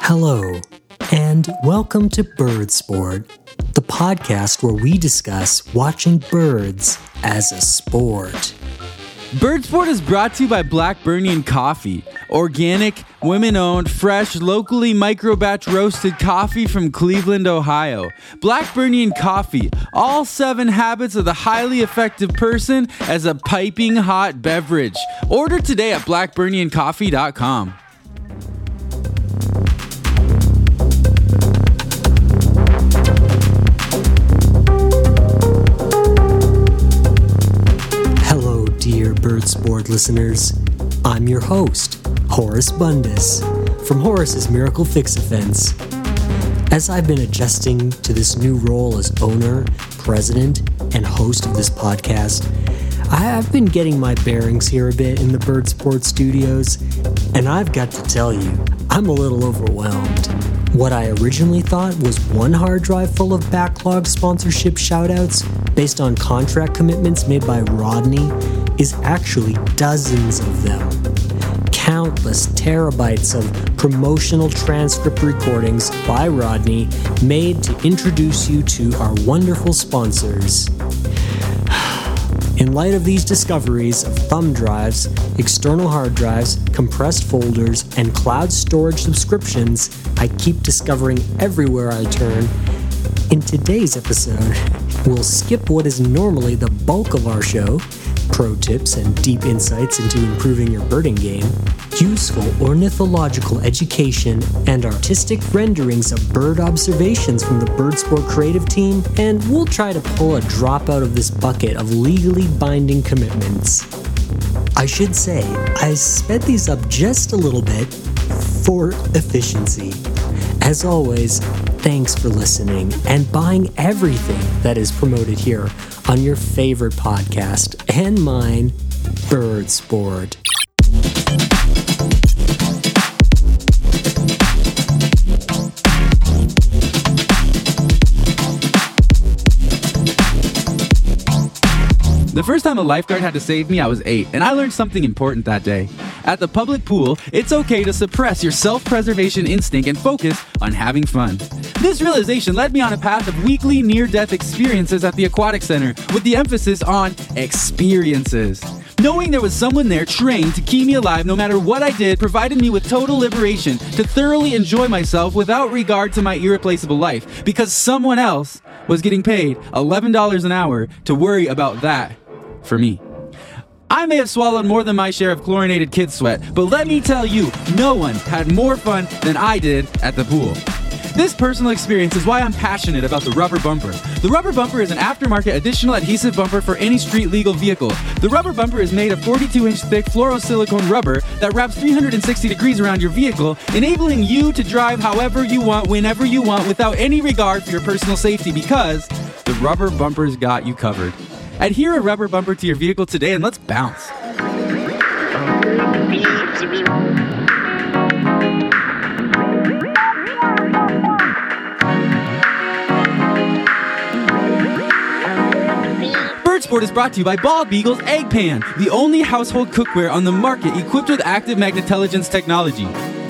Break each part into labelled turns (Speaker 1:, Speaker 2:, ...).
Speaker 1: Hello, and welcome to Bird Sport, the podcast where we discuss watching birds as a sport.
Speaker 2: Bird Sport is brought to you by Blackburnian Coffee, organic, women owned, fresh, locally micro batch roasted coffee from Cleveland, Ohio. Blackburnian Coffee, all seven habits of the highly effective person as a piping hot beverage. Order today at blackburniancoffee.com.
Speaker 1: Hello, dear Bird Sport listeners. I'm your host, Horace Bundus, from Horace's Miracle Fix a Fence. As I've been adjusting to this new role as owner, president, and host of this podcast, I have been getting my bearings here a bit in the Bird Sport studios, and I've got to tell you, I'm a little overwhelmed. What I originally thought was one hard drive full of backlog sponsorship shoutouts based on contract commitments made by Rodney is actually dozens of them. Countless terabytes of promotional transcript recordings by Rodney made to introduce you to our wonderful sponsors. In light of these discoveries of thumb drives, external hard drives, compressed folders, and cloud storage subscriptions, I keep discovering everywhere I turn. In today's episode, we'll skip what is normally the bulk of our show pro tips and deep insights into improving your birding game, useful ornithological education, and artistic renderings of bird observations from the Bird Sport creative team, and we'll try to pull a drop out of this bucket of legally binding commitments. I should say, I sped these up just a little bit for efficiency. As always, thanks for listening and buying everything that is promoted here on your favorite podcast and mine, Bird Sport.
Speaker 2: The first time a lifeguard had to save me, I was eight, and I learned something important that day. At the public pool, it's okay to suppress your self preservation instinct and focus on having fun. This realization led me on a path of weekly near death experiences at the Aquatic Center, with the emphasis on experiences. Knowing there was someone there trained to keep me alive no matter what I did provided me with total liberation to thoroughly enjoy myself without regard to my irreplaceable life, because someone else was getting paid $11 an hour to worry about that for me. I may have swallowed more than my share of chlorinated kid sweat, but let me tell you, no one had more fun than I did at the pool. This personal experience is why I'm passionate about the rubber bumper. The rubber bumper is an aftermarket additional adhesive bumper for any street legal vehicle. The rubber bumper is made of 42 inch thick fluorosilicone rubber that wraps 360 degrees around your vehicle, enabling you to drive however you want, whenever you want, without any regard for your personal safety because the rubber bumper's got you covered. Adhere a rubber bumper to your vehicle today and let's bounce. Sport is brought to you by Bald Beagle's Egg Pan, the only household cookware on the market equipped with active magnetelligence technology.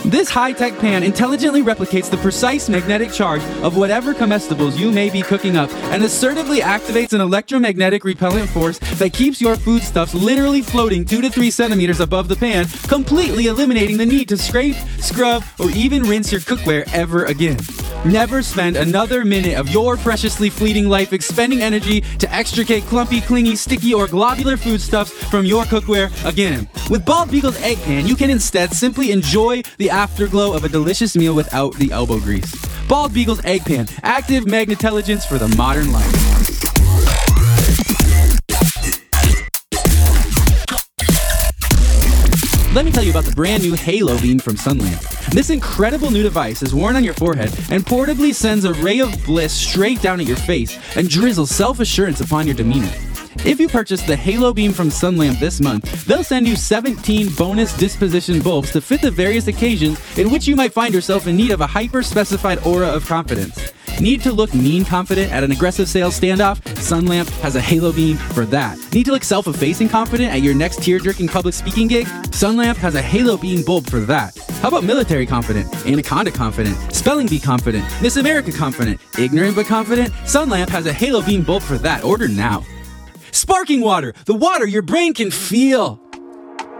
Speaker 2: This high tech pan intelligently replicates the precise magnetic charge of whatever comestibles you may be cooking up and assertively activates an electromagnetic repellent force that keeps your foodstuffs literally floating 2 to 3 centimeters above the pan, completely eliminating the need to scrape, scrub, or even rinse your cookware ever again. Never spend another minute of your preciously fleeting life expending energy to extricate clumpy, clingy, sticky, or globular foodstuffs from your cookware again. With Bald Beagle's Egg Pan, you can instead simply enjoy the afterglow of a delicious meal without the elbow grease. Bald Beagle's Egg Pan, active magnetelligence for the modern life. Let me tell you about the brand new Halo Beam from Sunlamp. This incredible new device is worn on your forehead and portably sends a ray of bliss straight down at your face and drizzles self assurance upon your demeanor. If you purchase the Halo Beam from Sunlamp this month, they'll send you 17 bonus disposition bulbs to fit the various occasions in which you might find yourself in need of a hyper specified aura of confidence. Need to look mean confident at an aggressive sales standoff? Sunlamp has a halo beam for that. Need to look self-effacing confident at your next tear-jerking public speaking gig? Sunlamp has a halo beam bulb for that. How about military confident, anaconda confident, spelling bee confident, Miss America confident, ignorant but confident? Sunlamp has a halo beam bulb for that. Order now. Sparking water, the water your brain can feel.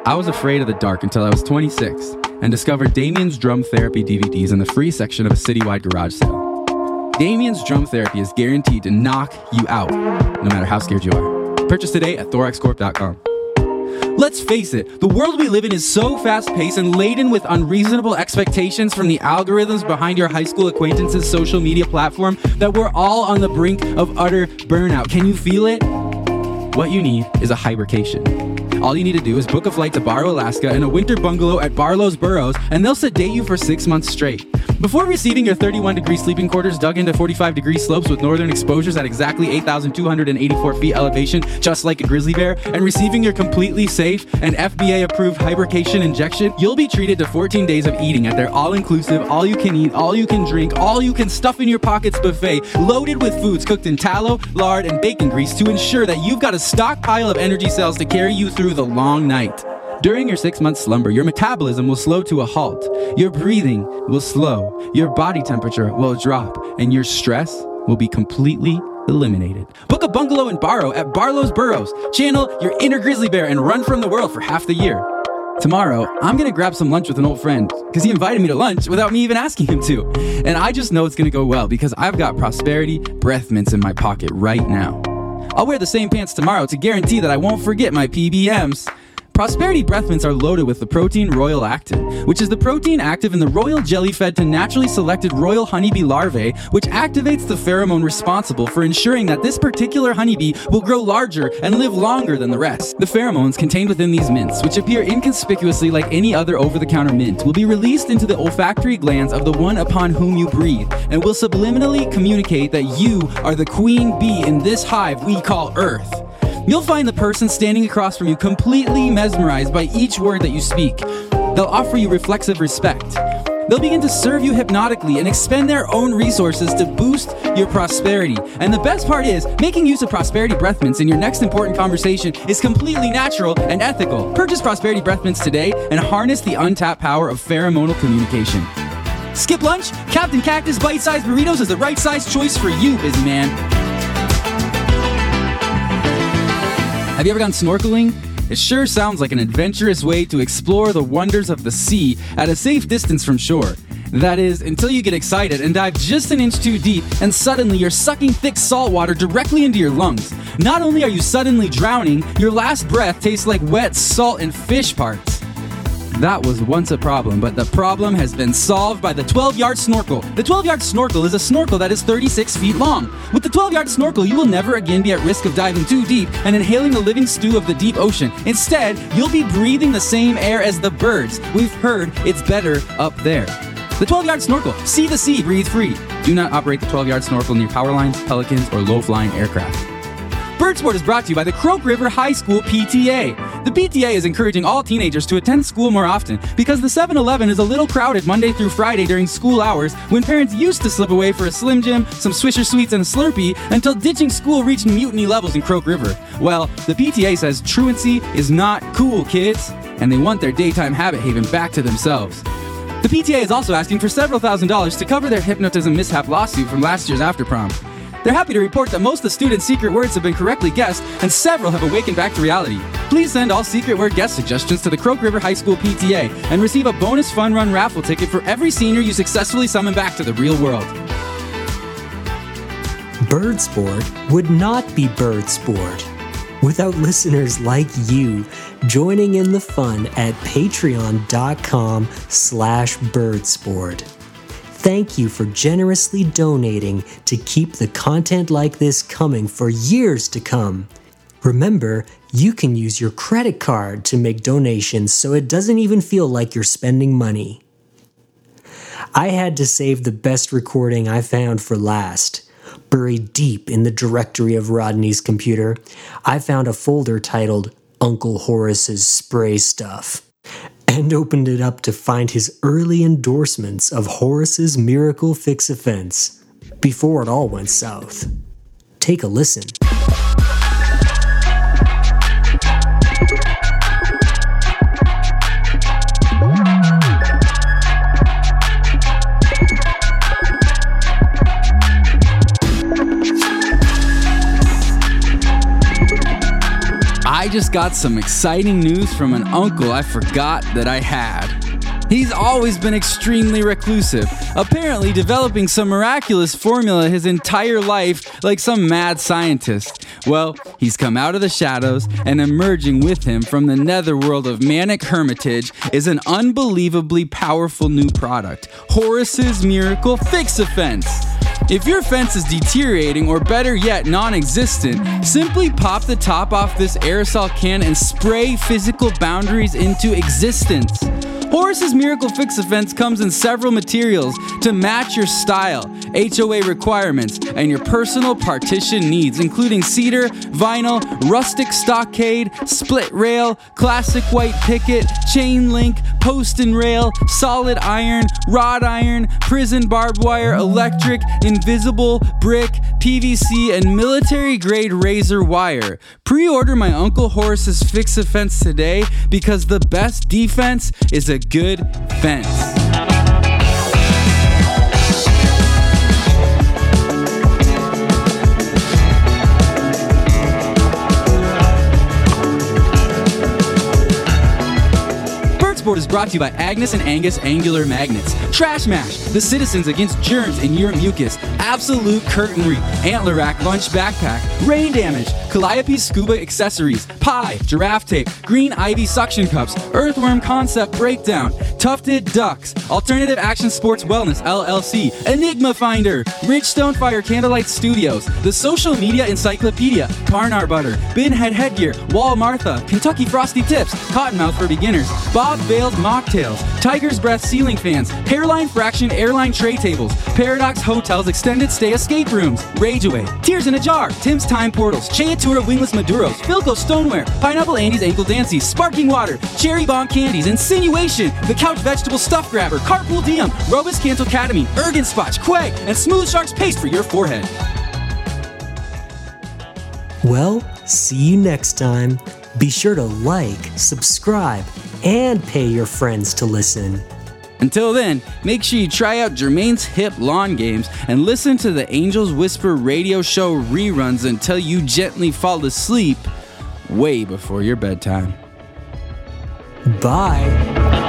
Speaker 2: I was afraid of the dark until I was 26 and discovered Damien's Drum Therapy DVDs in the free section of a citywide garage sale. Damien's Drum Therapy is guaranteed to knock you out, no matter how scared you are. Purchase today at thoraxcorp.com. Let's face it, the world we live in is so fast paced and laden with unreasonable expectations from the algorithms behind your high school acquaintances' social media platform that we're all on the brink of utter burnout. Can you feel it? What you need is a hibernation. All you need to do is book a flight to Barrow, Alaska, and a winter bungalow at Barlow's Burrows, and they'll sedate you for six months straight. Before receiving your 31 degree sleeping quarters dug into 45 degree slopes with northern exposures at exactly 8,284 feet elevation, just like a grizzly bear, and receiving your completely safe and FDA approved hibernation injection, you'll be treated to 14 days of eating at their all inclusive, all you can eat, all you can drink, all you can stuff in your pockets buffet, loaded with foods cooked in tallow, lard, and bacon grease to ensure that you've got a stockpile of energy cells to carry you through the long night. During your six month slumber, your metabolism will slow to a halt, your breathing will slow, your body temperature will drop, and your stress will be completely eliminated. Book a bungalow in Barrow at Barlow's Burrows. Channel your inner grizzly bear and run from the world for half the year. Tomorrow, I'm gonna grab some lunch with an old friend because he invited me to lunch without me even asking him to. And I just know it's gonna go well because I've got prosperity breath mints in my pocket right now. I'll wear the same pants tomorrow to guarantee that I won't forget my PBMs. Prosperity breath mints are loaded with the protein royalactin, which is the protein active in the royal jelly fed to naturally selected royal honeybee larvae, which activates the pheromone responsible for ensuring that this particular honeybee will grow larger and live longer than the rest. The pheromones contained within these mints, which appear inconspicuously like any other over the counter mint, will be released into the olfactory glands of the one upon whom you breathe and will subliminally communicate that you are the queen bee in this hive we call Earth. You'll find the person standing across from you completely mesmerized by each word that you speak. They'll offer you reflexive respect. They'll begin to serve you hypnotically and expend their own resources to boost your prosperity. And the best part is, making use of prosperity breath mints in your next important conversation is completely natural and ethical. Purchase prosperity breath mints today and harness the untapped power of pheromonal communication. Skip lunch? Captain Cactus bite sized burritos is the right size choice for you, busy man. Have you ever gone snorkeling? It sure sounds like an adventurous way to explore the wonders of the sea at a safe distance from shore. That is, until you get excited and dive just an inch too deep, and suddenly you're sucking thick salt water directly into your lungs. Not only are you suddenly drowning, your last breath tastes like wet salt and fish parts. That was once a problem, but the problem has been solved by the 12 yard snorkel. The 12 yard snorkel is a snorkel that is 36 feet long. With the 12 yard snorkel, you will never again be at risk of diving too deep and inhaling the living stew of the deep ocean. Instead, you'll be breathing the same air as the birds. We've heard it's better up there. The 12 yard snorkel. See the sea, breathe free. Do not operate the 12 yard snorkel near power lines, pelicans, or low flying aircraft. Bird Sport is brought to you by the Croak River High School PTA. The PTA is encouraging all teenagers to attend school more often because the 7 Eleven is a little crowded Monday through Friday during school hours when parents used to slip away for a Slim Jim, some Swisher Sweets, and a Slurpee until ditching school reached mutiny levels in Croak River. Well, the PTA says truancy is not cool, kids, and they want their daytime habit haven back to themselves. The PTA is also asking for several thousand dollars to cover their hypnotism mishap lawsuit from last year's after prom. They're happy to report that most of the students' secret words have been correctly guessed, and several have awakened back to reality. Please send all secret word guest suggestions to the Croak River High School PTA and receive a bonus fun run raffle ticket for every senior you successfully summon back to the real world.
Speaker 1: Bird Sport would not be Bird Sport without listeners like you joining in the fun at patreon.com slash birdsport. Thank you for generously donating to keep the content like this coming for years to come. Remember, you can use your credit card to make donations so it doesn't even feel like you're spending money. I had to save the best recording I found for last. Buried deep in the directory of Rodney's computer, I found a folder titled Uncle Horace's Spray Stuff and opened it up to find his early endorsements of Horace's Miracle Fix a Fence. before it all went south. Take a listen.
Speaker 2: I just got some exciting news from an uncle I forgot that I had. He's always been extremely reclusive, apparently developing some miraculous formula his entire life like some mad scientist. Well, he's come out of the shadows, and emerging with him from the netherworld of manic hermitage is an unbelievably powerful new product Horace's Miracle Fix a Fence. If your fence is deteriorating or better yet non existent, simply pop the top off this aerosol can and spray physical boundaries into existence. Horace's Miracle Fix a Fence comes in several materials to match your style, HOA requirements, and your personal partition needs, including cedar, vinyl, rustic stockade, split rail, classic white picket, chain link, post and rail, solid iron, wrought iron, prison barbed wire, electric, invisible, brick, PVC, and military grade razor wire. Pre order my Uncle Horace's Fix a Fence today because the best defense is a good fence. Is brought to you by Agnes and Angus Angular Magnets. Trash Mash, the citizens against germs in your mucus. Absolute Curtain Curtainry, Antler Rack Lunch Backpack, Rain Damage, Calliope Scuba Accessories, Pie, Giraffe Tape, Green Ivy Suction Cups, Earthworm Concept Breakdown, Tufted Ducks, Alternative Action Sports Wellness LLC, Enigma Finder, Ridgestone Fire Candlelight Studios, The Social Media Encyclopedia, Barnard Butter, Binhead Headgear, Wall Martha, Kentucky Frosty Tips, Cottonmouth for Beginners, Bob Bales Mocktails, Tiger's Breath Ceiling Fans, Hairline Fraction Airline Tray Tables, Paradox Hotels Extended Stay Escape Rooms, Rageaway, Tears in a Jar, Tim's Time Portals, Cheatura Wingless Maduros, Philco Stoneware, Pineapple Andy's Ankle Dancy, Sparking Water, Cherry Bomb Candies, Insinuation, The Couch Vegetable Stuff Grabber, Carpool Diem, Robus Canto Academy, Ergen Spotch, Quay, and Smooth Shark's Paste for your forehead.
Speaker 1: Well, see you next time. Be sure to like, subscribe, and pay your friends to listen.
Speaker 2: Until then, make sure you try out Jermaine's hip lawn games and listen to the Angels Whisper radio show reruns until you gently fall asleep way before your bedtime.
Speaker 1: Bye.